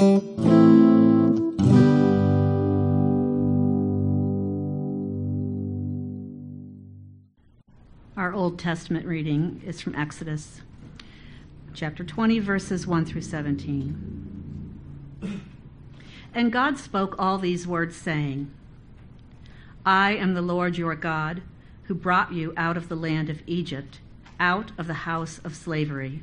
Our Old Testament reading is from Exodus chapter 20, verses 1 through 17. And God spoke all these words, saying, I am the Lord your God, who brought you out of the land of Egypt, out of the house of slavery.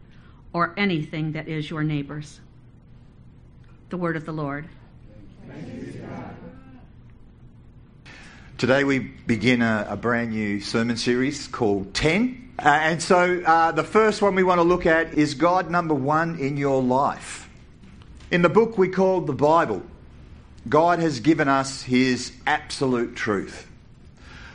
or anything that is your neighbor's. The word of the Lord. Today we begin a, a, brand new sermon series called 10. Uh, and so uh, the first one we want to look at is God number one in your life. In the book we call the Bible, God has given us His absolute truth.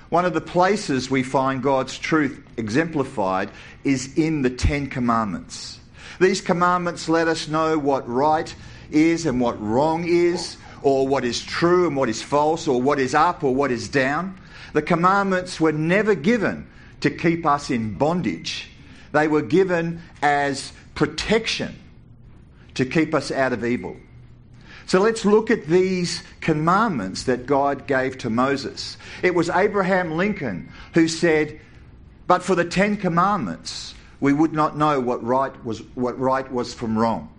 One of the places we find God's truth exemplified is in the Ten Commandments. These commandments let us know what right is and what wrong is, or what is true and what is false, or what is up or what is down. The commandments were never given to keep us in bondage. They were given as protection to keep us out of evil. So let's look at these commandments that God gave to Moses. It was Abraham Lincoln who said, But for the Ten Commandments, we would not know what right was, what right was from wrong.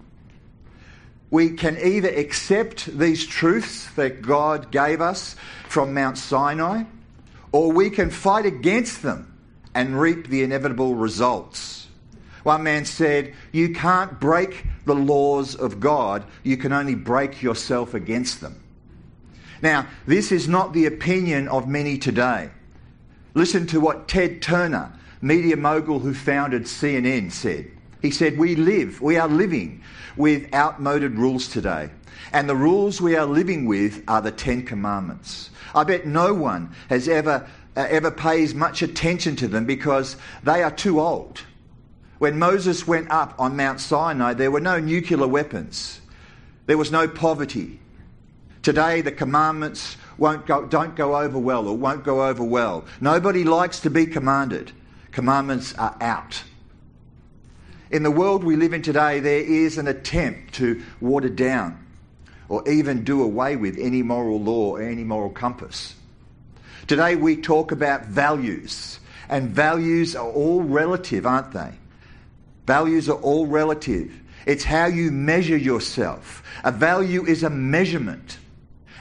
We can either accept these truths that God gave us from Mount Sinai, or we can fight against them and reap the inevitable results. One man said, You can't break the laws of God, you can only break yourself against them. Now, this is not the opinion of many today. Listen to what Ted Turner, media mogul who founded CNN, said. He said, We live, we are living with outmoded rules today. And the rules we are living with are the Ten Commandments. I bet no one has ever uh, ever pays much attention to them because they are too old. When Moses went up on Mount Sinai, there were no nuclear weapons, there was no poverty. Today, the commandments won't go, don't go over well or won't go over well. Nobody likes to be commanded. Commandments are out. In the world we live in today, there is an attempt to water down or even do away with any moral law or any moral compass. Today we talk about values, and values are all relative, aren't they? Values are all relative. It's how you measure yourself. A value is a measurement.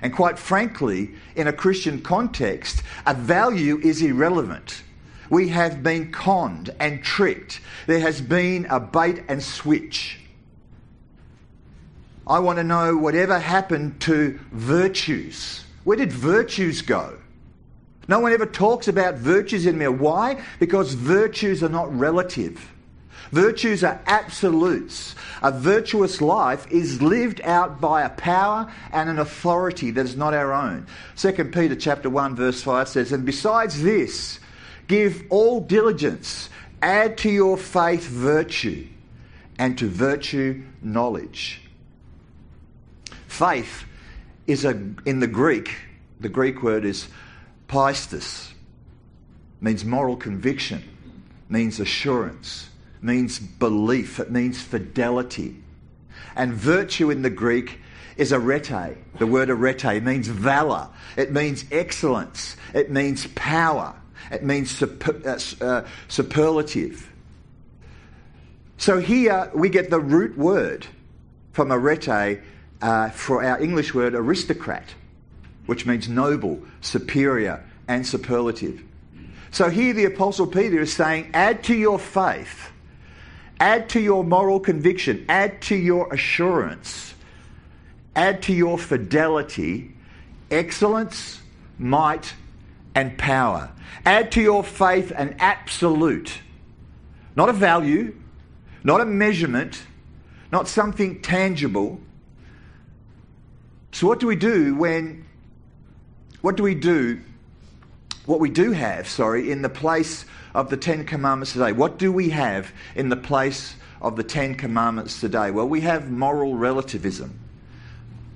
And quite frankly, in a Christian context, a value is irrelevant. We have been conned and tricked. There has been a bait and switch. I want to know whatever happened to virtues Where did virtues go? No one ever talks about virtues anymore. Why? Because virtues are not relative. Virtues are absolutes. A virtuous life is lived out by a power and an authority that is not our own. 2 Peter chapter 1 verse 5 says, "And besides this, give all diligence, add to your faith virtue, and to virtue knowledge." Faith is a in the Greek, the Greek word is pistis. Means moral conviction, means assurance means belief, it means fidelity. And virtue in the Greek is arete. The word arete means valor, it means excellence, it means power, it means super, uh, uh, superlative. So here we get the root word from arete uh, for our English word aristocrat, which means noble, superior, and superlative. So here the Apostle Peter is saying, add to your faith Add to your moral conviction, add to your assurance, add to your fidelity excellence, might, and power. Add to your faith an absolute, not a value, not a measurement, not something tangible. So, what do we do when, what do we do, what we do have, sorry, in the place of the Ten Commandments today. What do we have in the place of the Ten Commandments today? Well, we have moral relativism.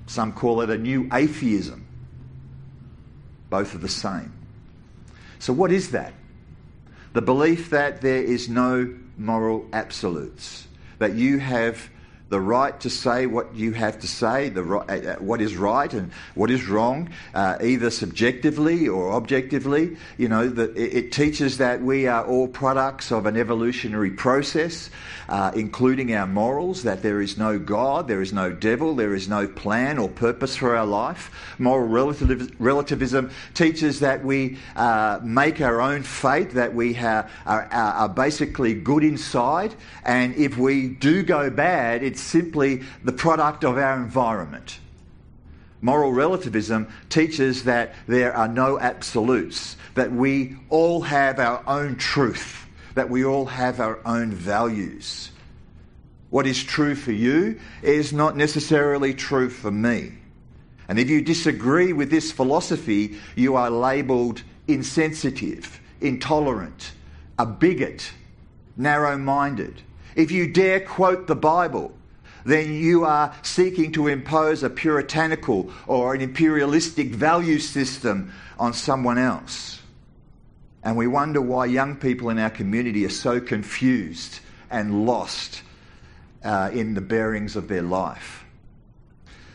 Some call it a new atheism. Both are the same. So, what is that? The belief that there is no moral absolutes, that you have the right to say what you have to say, the uh, uh, what is right and what is wrong, uh, either subjectively or objectively. You know, that it, teaches that we are all products of an evolutionary process, uh, including our morals. That there is no God, there is no devil, there is no plan or purpose for our life. Moral relativ- relativism teaches that we uh, make our own fate, that we are, are, are basically good inside, and if we do go bad, it's simply the product of our environment. Moral relativism teaches that there are no absolutes, that we all have our own truth, that we all have our own values. What is true for you is not necessarily true for me. And if you disagree with this philosophy, you are labelled insensitive, intolerant, a bigot, narrow minded. If you dare quote the Bible, then you are seeking to impose a puritanical or an imperialistic value system on someone else. And we wonder why young people in our community are so confused and lost uh, in the bearings of their life.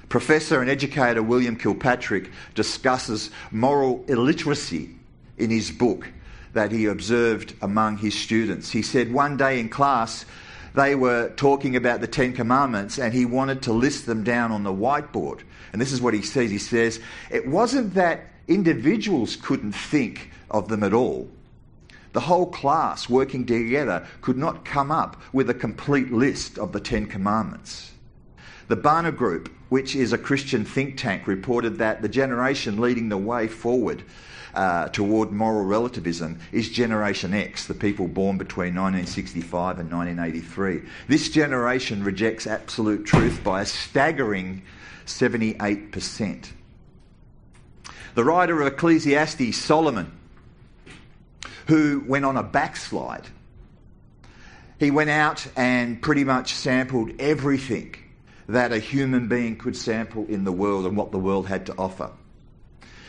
Professor and educator William Kilpatrick discusses moral illiteracy in his book that he observed among his students. He said one day in class, they were talking about the Ten Commandments and he wanted to list them down on the whiteboard. And this is what he says he says, It wasn't that individuals couldn't think of them at all. The whole class working together could not come up with a complete list of the Ten Commandments. The Barna Group, which is a Christian think tank, reported that the generation leading the way forward uh, toward moral relativism is Generation X, the people born between 1965 and 1983. This generation rejects absolute truth by a staggering 78%. The writer of Ecclesiastes, Solomon, who went on a backslide, he went out and pretty much sampled everything that a human being could sample in the world and what the world had to offer.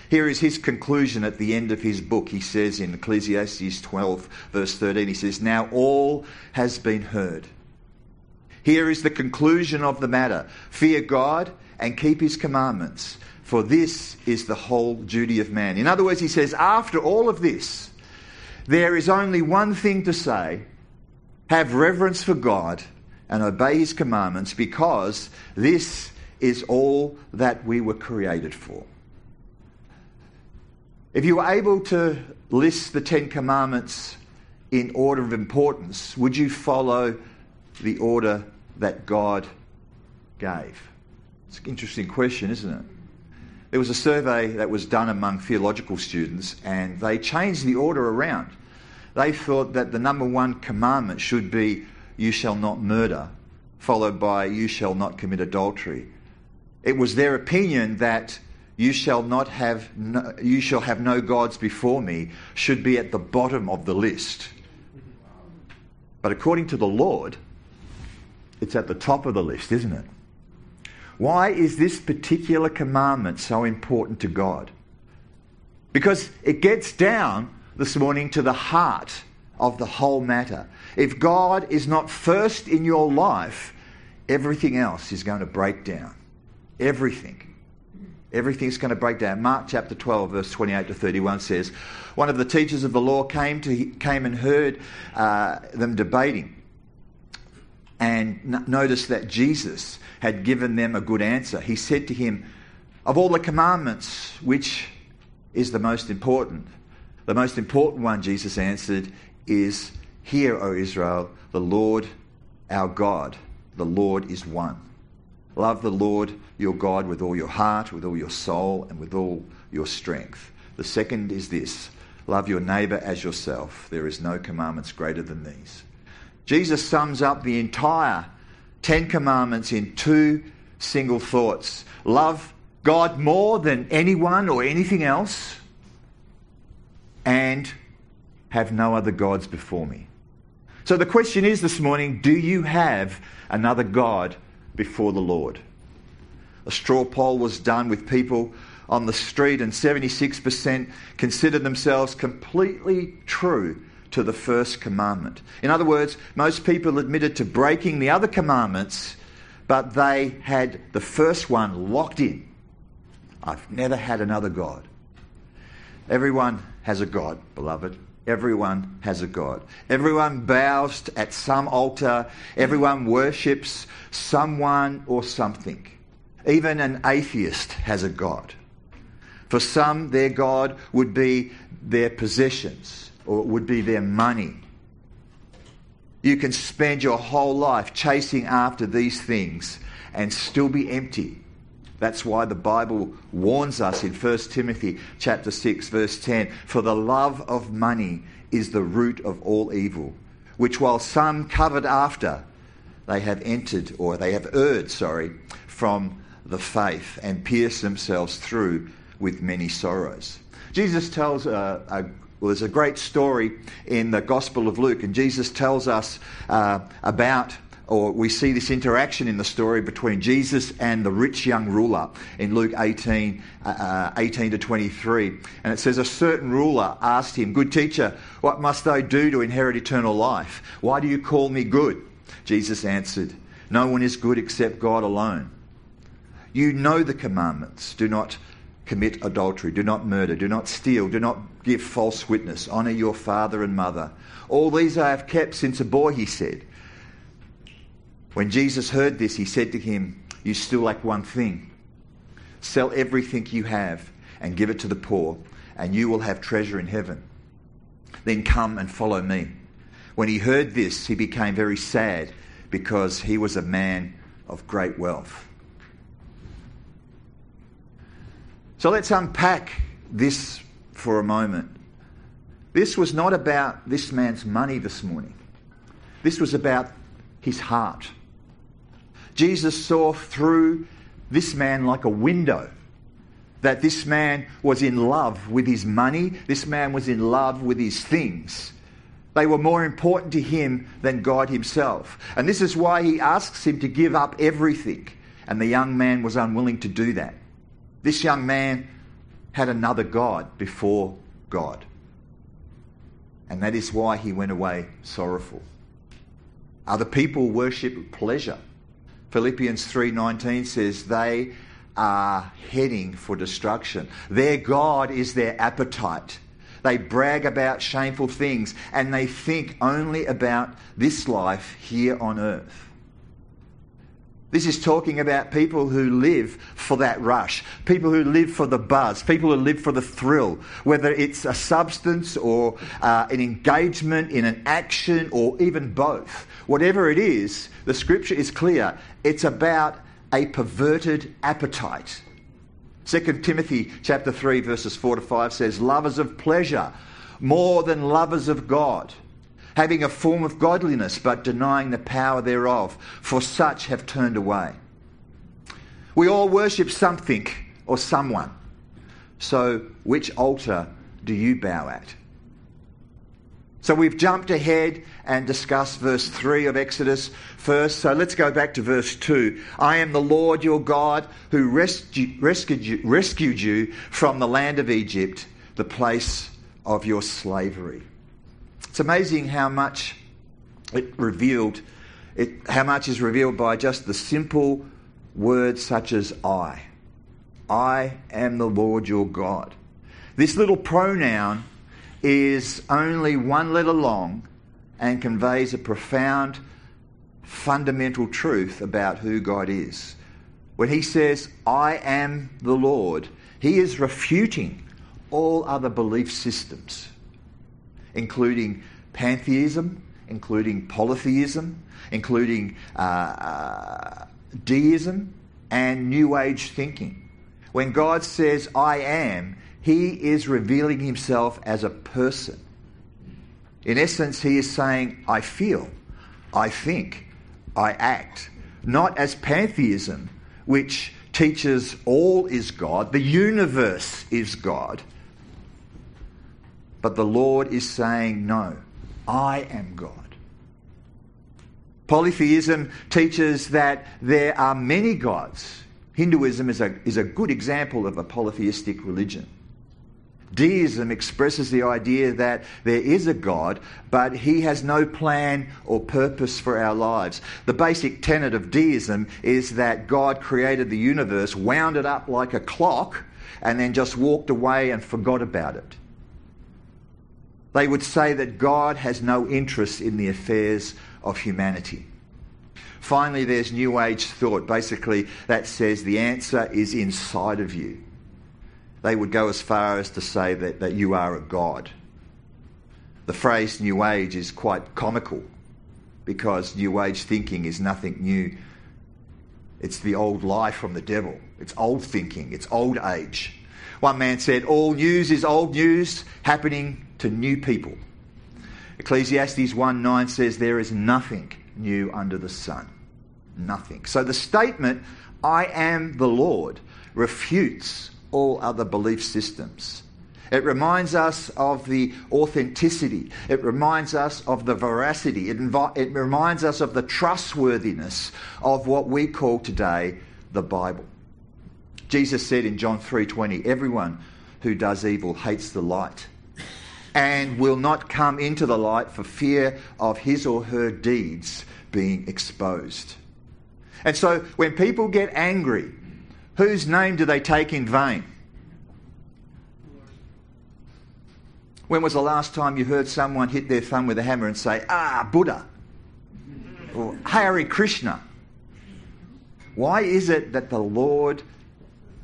Here is his conclusion at the end of his book. He says in Ecclesiastes 12, verse 13, he says, Now all has been heard. Here is the conclusion of the matter fear God and keep his commandments, for this is the whole duty of man. In other words, he says, After all of this, there is only one thing to say have reverence for God and obey his commandments, because this is all that we were created for. If you were able to list the Ten Commandments in order of importance, would you follow the order that God gave? It's an interesting question, isn't it? there was a survey that was done among theological students, and they changed the order around. They thought that the number one commandment should be, You shall not murder, followed by, You shall not commit adultery. It was their opinion that you shall not have no, you shall have no gods before me should be at the bottom of the list. But according to the lord it's at the top of the list isn't it? Why is this particular commandment so important to god? Because it gets down this morning to the heart of the whole matter if god is not first in your life everything else is going to break down everything Everything's going to break down. Mark chapter 12, verse 28 to 31 says, One of the teachers of the law came, to, came and heard uh, them debating and n- noticed that Jesus had given them a good answer. He said to him, Of all the commandments, which is the most important? The most important one, Jesus answered, is Hear, O Israel, the Lord our God, the Lord is one. Love the Lord your God with all your heart, with all your soul, and with all your strength. The second is this love your neighbour as yourself. There is no commandments greater than these. Jesus sums up the entire Ten Commandments in two single thoughts love God more than anyone or anything else, and have no other gods before me. So the question is this morning do you have another God before the Lord. A straw poll was done with people on the street, and 76% considered themselves completely true to the first commandment. In other words, most people admitted to breaking the other commandments, but they had the first one locked in. I've never had another God. Everyone has a God, beloved. Everyone has a God. Everyone bows at some altar. Everyone worships someone or something. Even an atheist has a God. For some, their God would be their possessions or it would be their money. You can spend your whole life chasing after these things and still be empty that's why the Bible warns us in 1 Timothy chapter 6 verse 10, for the love of money is the root of all evil, which while some covered after, they have entered or they have erred, sorry, from the faith and pierced themselves through with many sorrows. Jesus tells a, a well, there's a great story in the Gospel of Luke, and Jesus tells us uh, about or we see this interaction in the story between Jesus and the rich young ruler in Luke 18, uh, 18 to 23. And it says, A certain ruler asked him, Good teacher, what must I do to inherit eternal life? Why do you call me good? Jesus answered, No one is good except God alone. You know the commandments. Do not commit adultery, do not murder, do not steal, do not give false witness, honour your father and mother. All these I have kept since a boy, he said. When Jesus heard this, he said to him, You still lack one thing. Sell everything you have and give it to the poor, and you will have treasure in heaven. Then come and follow me. When he heard this, he became very sad because he was a man of great wealth. So let's unpack this for a moment. This was not about this man's money this morning. This was about his heart. Jesus saw through this man like a window. That this man was in love with his money, this man was in love with his things. They were more important to him than God himself. And this is why he asks him to give up everything. And the young man was unwilling to do that. This young man had another God before God. And that is why he went away sorrowful. Other people worship pleasure. Philippians 3:19 says they are heading for destruction. Their god is their appetite. They brag about shameful things and they think only about this life here on earth. This is talking about people who live for that rush, people who live for the buzz, people who live for the thrill, whether it's a substance or uh, an engagement in an action or even both. Whatever it is, the scripture is clear. It's about a perverted appetite. 2 Timothy chapter 3 verses 4 to 5 says, "Lovers of pleasure more than lovers of God, having a form of godliness but denying the power thereof, for such have turned away." We all worship something or someone. So, which altar do you bow at? So we've jumped ahead and discussed verse 3 of Exodus first. So let's go back to verse 2. I am the Lord your God who rescued you, rescued you from the land of Egypt, the place of your slavery. It's amazing how much it revealed, it, how much is revealed by just the simple words such as I. I am the Lord your God. This little pronoun is only one letter long and conveys a profound fundamental truth about who God is. When he says, I am the Lord, he is refuting all other belief systems, including pantheism, including polytheism, including uh, uh, deism, and New Age thinking. When God says, I am, he is revealing himself as a person. In essence, he is saying, I feel, I think, I act. Not as pantheism, which teaches all is God, the universe is God. But the Lord is saying, No, I am God. Polytheism teaches that there are many gods. Hinduism is a, is a good example of a polytheistic religion. Deism expresses the idea that there is a God, but he has no plan or purpose for our lives. The basic tenet of deism is that God created the universe, wound it up like a clock, and then just walked away and forgot about it. They would say that God has no interest in the affairs of humanity. Finally, there's New Age thought, basically, that says the answer is inside of you they would go as far as to say that, that you are a god. The phrase New Age is quite comical because New Age thinking is nothing new. It's the old lie from the devil. It's old thinking. It's old age. One man said, All news is old news happening to new people. Ecclesiastes 1 9 says, There is nothing new under the sun. Nothing. So the statement, I am the Lord, refutes all other belief systems. It reminds us of the authenticity. It reminds us of the veracity. It, it reminds us of the trustworthiness of what we call today the Bible. Jesus said in John 3:20, "Everyone who does evil hates the light and will not come into the light for fear of his or her deeds being exposed." And so when people get angry Whose name do they take in vain? When was the last time you heard someone hit their thumb with a hammer and say, Ah, Buddha? Or Hare Krishna? Why is it that the Lord,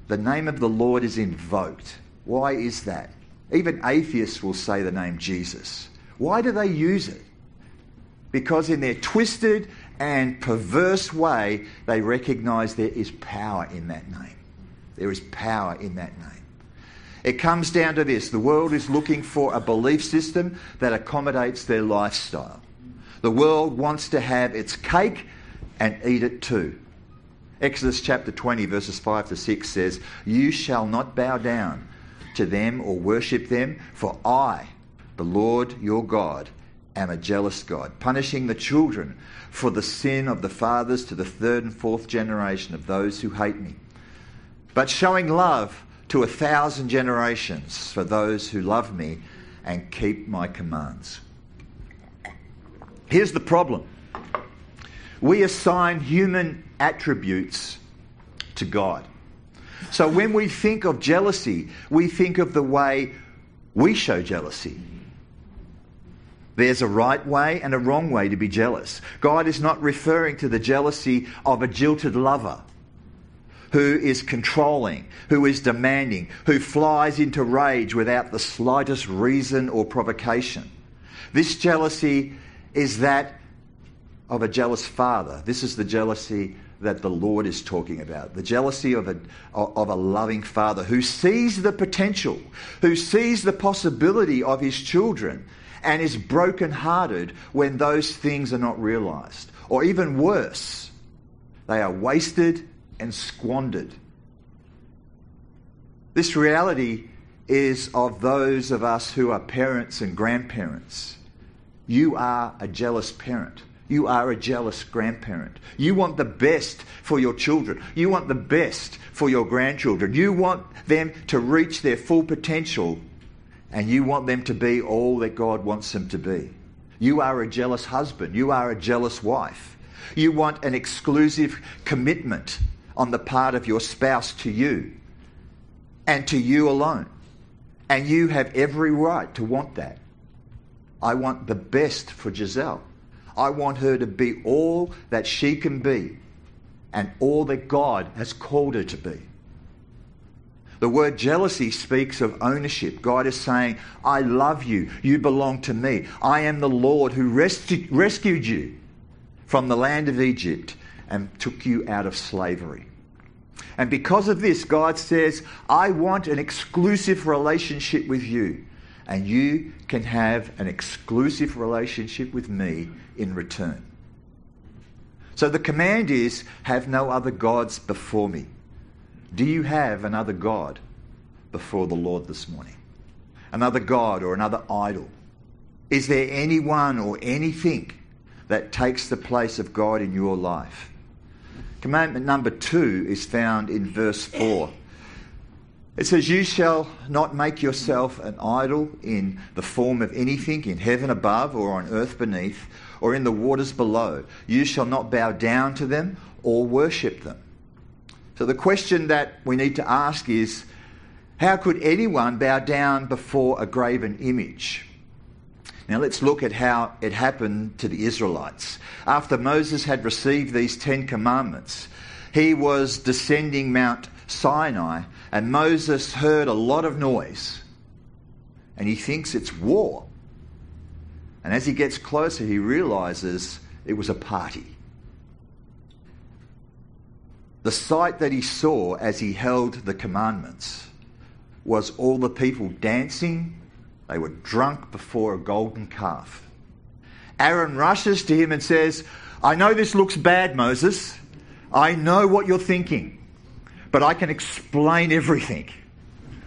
the name of the Lord is invoked? Why is that? Even atheists will say the name Jesus. Why do they use it? Because in their twisted and perverse way, they recognize there is power in that name. There is power in that name. It comes down to this the world is looking for a belief system that accommodates their lifestyle. The world wants to have its cake and eat it too. Exodus chapter 20, verses 5 to 6 says, You shall not bow down to them or worship them, for I, the Lord your God, am a jealous God, punishing the children for the sin of the fathers to the third and fourth generation of those who hate me, but showing love to a thousand generations for those who love me and keep my commands. Here's the problem we assign human attributes to God. So when we think of jealousy, we think of the way we show jealousy. There's a right way and a wrong way to be jealous. God is not referring to the jealousy of a jilted lover who is controlling, who is demanding, who flies into rage without the slightest reason or provocation. This jealousy is that of a jealous father. This is the jealousy that the Lord is talking about. The jealousy of a, of a loving father who sees the potential, who sees the possibility of his children and is brokenhearted when those things are not realized. Or even worse, they are wasted and squandered. This reality is of those of us who are parents and grandparents. You are a jealous parent. You are a jealous grandparent. You want the best for your children. You want the best for your grandchildren. You want them to reach their full potential and you want them to be all that God wants them to be. You are a jealous husband. You are a jealous wife. You want an exclusive commitment on the part of your spouse to you and to you alone. And you have every right to want that. I want the best for Giselle. I want her to be all that she can be and all that God has called her to be. The word jealousy speaks of ownership. God is saying, I love you. You belong to me. I am the Lord who rescu- rescued you from the land of Egypt and took you out of slavery. And because of this, God says, I want an exclusive relationship with you and you can have an exclusive relationship with me in return. So the command is have no other gods before me. Do you have another God before the Lord this morning? Another God or another idol? Is there anyone or anything that takes the place of God in your life? Commandment number two is found in verse 4. It says, You shall not make yourself an idol in the form of anything in heaven above or on earth beneath or in the waters below. You shall not bow down to them or worship them. So the question that we need to ask is how could anyone bow down before a graven image? Now let's look at how it happened to the Israelites. After Moses had received these Ten Commandments, he was descending Mount Sinai, and Moses heard a lot of noise, and he thinks it's war. And as he gets closer, he realizes it was a party. The sight that he saw as he held the commandments was all the people dancing. They were drunk before a golden calf. Aaron rushes to him and says, I know this looks bad, Moses. I know what you're thinking but I can explain everything.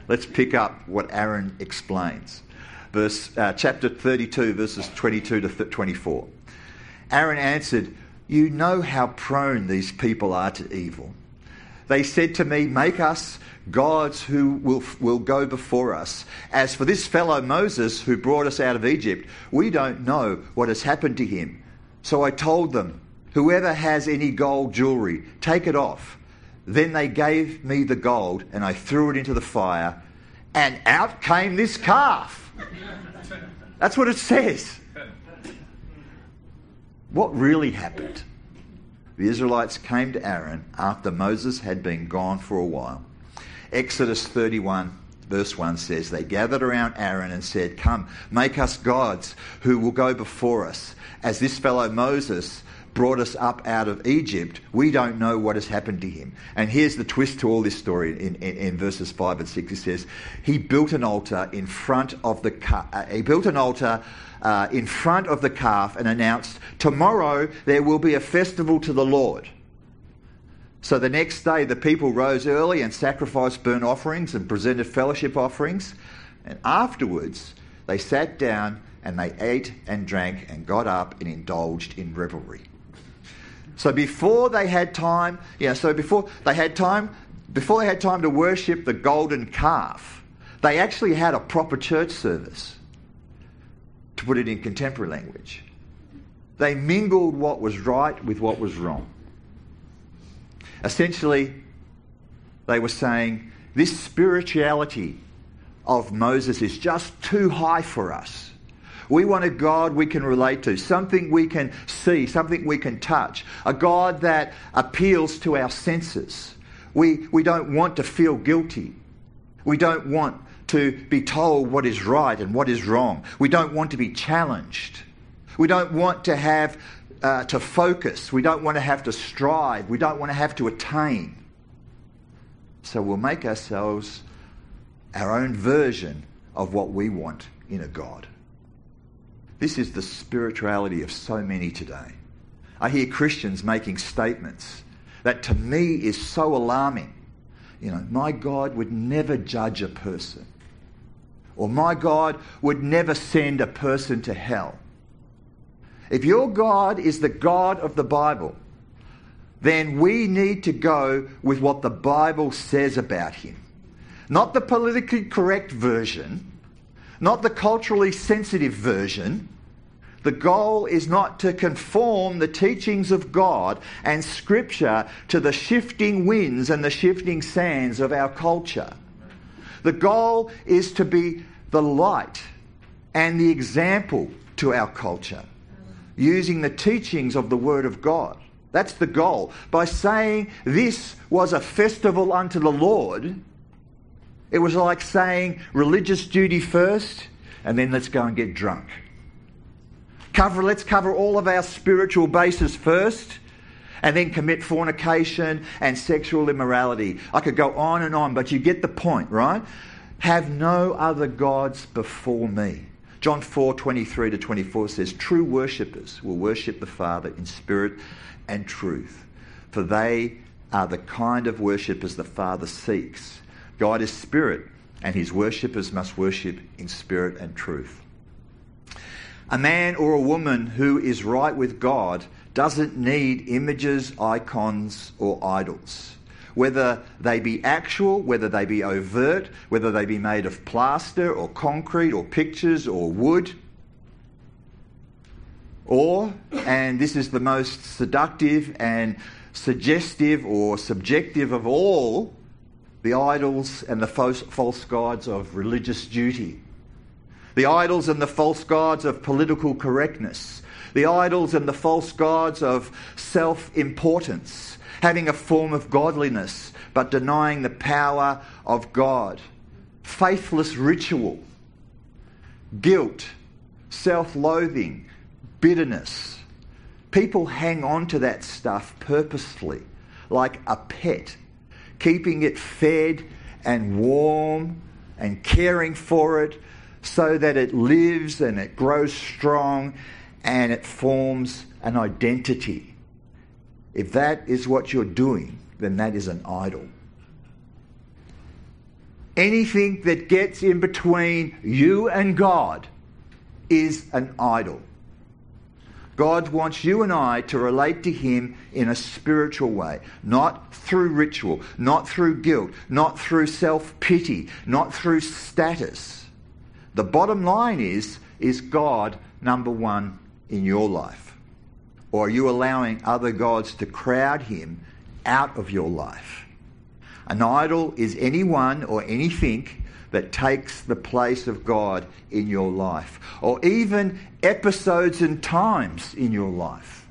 Let's pick up what Aaron explains. Verse, uh, chapter 32, verses 22 to 24. Aaron answered, You know how prone these people are to evil. They said to me, Make us gods who will, will go before us. As for this fellow Moses who brought us out of Egypt, we don't know what has happened to him. So I told them, Whoever has any gold jewelry, take it off. Then they gave me the gold, and I threw it into the fire, and out came this calf. That's what it says. What really happened? The Israelites came to Aaron after Moses had been gone for a while. Exodus 31, verse 1 says, They gathered around Aaron and said, Come, make us gods who will go before us, as this fellow Moses brought us up out of Egypt, we don't know what has happened to him. And here's the twist to all this story in, in, in verses 5 and 6. It says, He built an altar in front of the. Uh, he built an altar uh, in front of the calf and announced, Tomorrow there will be a festival to the Lord. So the next day, the people rose early and sacrificed burnt offerings and presented fellowship offerings. And afterwards, they sat down and they ate and drank and got up and indulged in revelry. So before they had time, yeah, so before they had time, before they had time to worship the golden calf, they actually had a proper church service. To put it in contemporary language, they mingled what was right with what was wrong. Essentially, they were saying this spirituality of Moses is just too high for us. We want a God we can relate to, something we can see, something we can touch, a God that appeals to our senses. We, we don't want to feel guilty. We don't want to be told what is right and what is wrong. We don't want to be challenged. We don't want to have uh, to focus. We don't want to have to strive. We don't want to have to attain. So we'll make ourselves our own version of what we want in a God. This is the spirituality of so many today. I hear Christians making statements that to me is so alarming. You know, my God would never judge a person, or my God would never send a person to hell. If your God is the God of the Bible, then we need to go with what the Bible says about him. Not the politically correct version, not the culturally sensitive version. The goal is not to conform the teachings of God and Scripture to the shifting winds and the shifting sands of our culture. The goal is to be the light and the example to our culture using the teachings of the Word of God. That's the goal. By saying this was a festival unto the Lord, it was like saying religious duty first, and then let's go and get drunk. Cover, let's cover all of our spiritual bases first, and then commit fornication and sexual immorality. I could go on and on, but you get the point, right? Have no other gods before me. John 4 23 to 24 says, True worshippers will worship the Father in spirit and truth, for they are the kind of worshippers the Father seeks. God is spirit, and his worshippers must worship in spirit and truth. A man or a woman who is right with God doesn't need images, icons, or idols whether they be actual, whether they be overt, whether they be made of plaster or concrete or pictures or wood. Or, and this is the most seductive and suggestive or subjective of all, the idols and the false, gods of religious duty. The idols and the false gods of political correctness. The idols and the false gods of self importance having a form of godliness but denying the power of God, faithless ritual, guilt, self loathing, bitterness. People hang on to that stuff purposefully, like a pet, keeping it fed and warm and caring for it so that it lives and it grows strong and it forms an identity. If that is what you're doing, then that is an idol. Anything that gets in between you and God is an idol. God wants you and I to relate to Him in a spiritual way, not through ritual, not through guilt, not through self pity, not through status. The bottom line is is God number one in your life? Or are you allowing other gods to crowd him out of your life? An idol is anyone or anything that takes the place of God in your life, or even episodes and times in your life.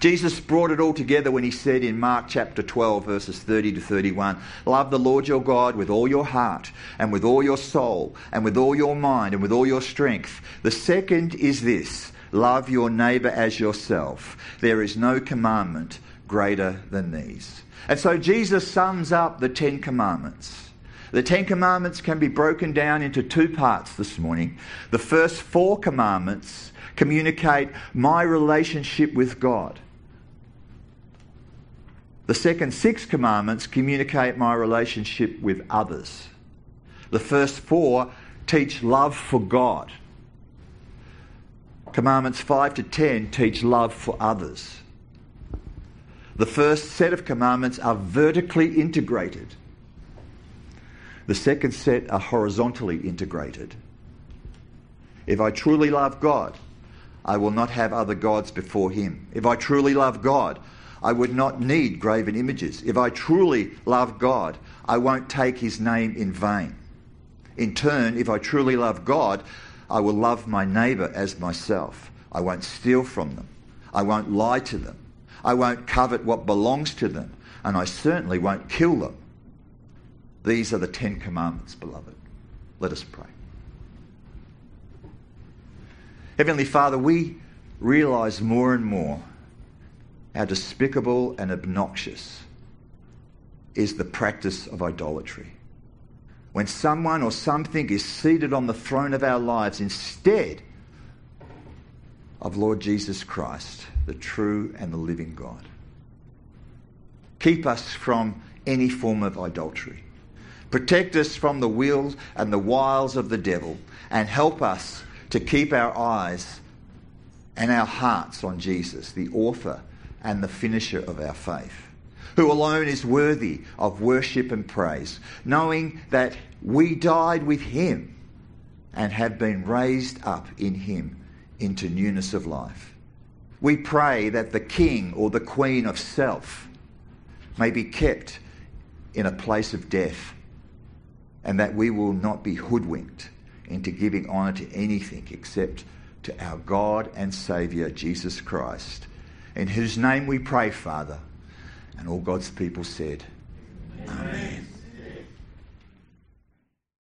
Jesus brought it all together when he said in Mark chapter 12, verses 30 to 31 Love the Lord your God with all your heart, and with all your soul, and with all your mind, and with all your strength. The second is this Love your neighbour as yourself. There is no commandment greater than these. And so Jesus sums up the Ten Commandments. The Ten Commandments can be broken down into two parts this morning. The first four commandments communicate my relationship with God. The second six commandments communicate my relationship with others. The first four teach love for God. Commandments 5 to 10 teach love for others. The first set of commandments are vertically integrated. The second set are horizontally integrated. If I truly love God, I will not have other gods before Him. If I truly love God, I would not need graven images. If I truly love God, I won't take His name in vain. In turn, if I truly love God, I will love my neighbour as myself. I won't steal from them. I won't lie to them. I won't covet what belongs to them. And I certainly won't kill them. These are the Ten Commandments, beloved. Let us pray. Heavenly Father, we realise more and more how despicable and obnoxious is the practice of idolatry. When someone or something is seated on the throne of our lives instead of Lord Jesus Christ, the true and the living God. Keep us from any form of idolatry. Protect us from the wills and the wiles of the devil, and help us to keep our eyes and our hearts on Jesus, the author and the finisher of our faith, who alone is worthy of worship and praise, knowing that we died with him and have been raised up in him into newness of life. We pray that the king or the queen of self may be kept in a place of death and that we will not be hoodwinked into giving honour to anything except to our God and Saviour, Jesus Christ, in whose name we pray, Father. And all God's people said, Amen. Amen.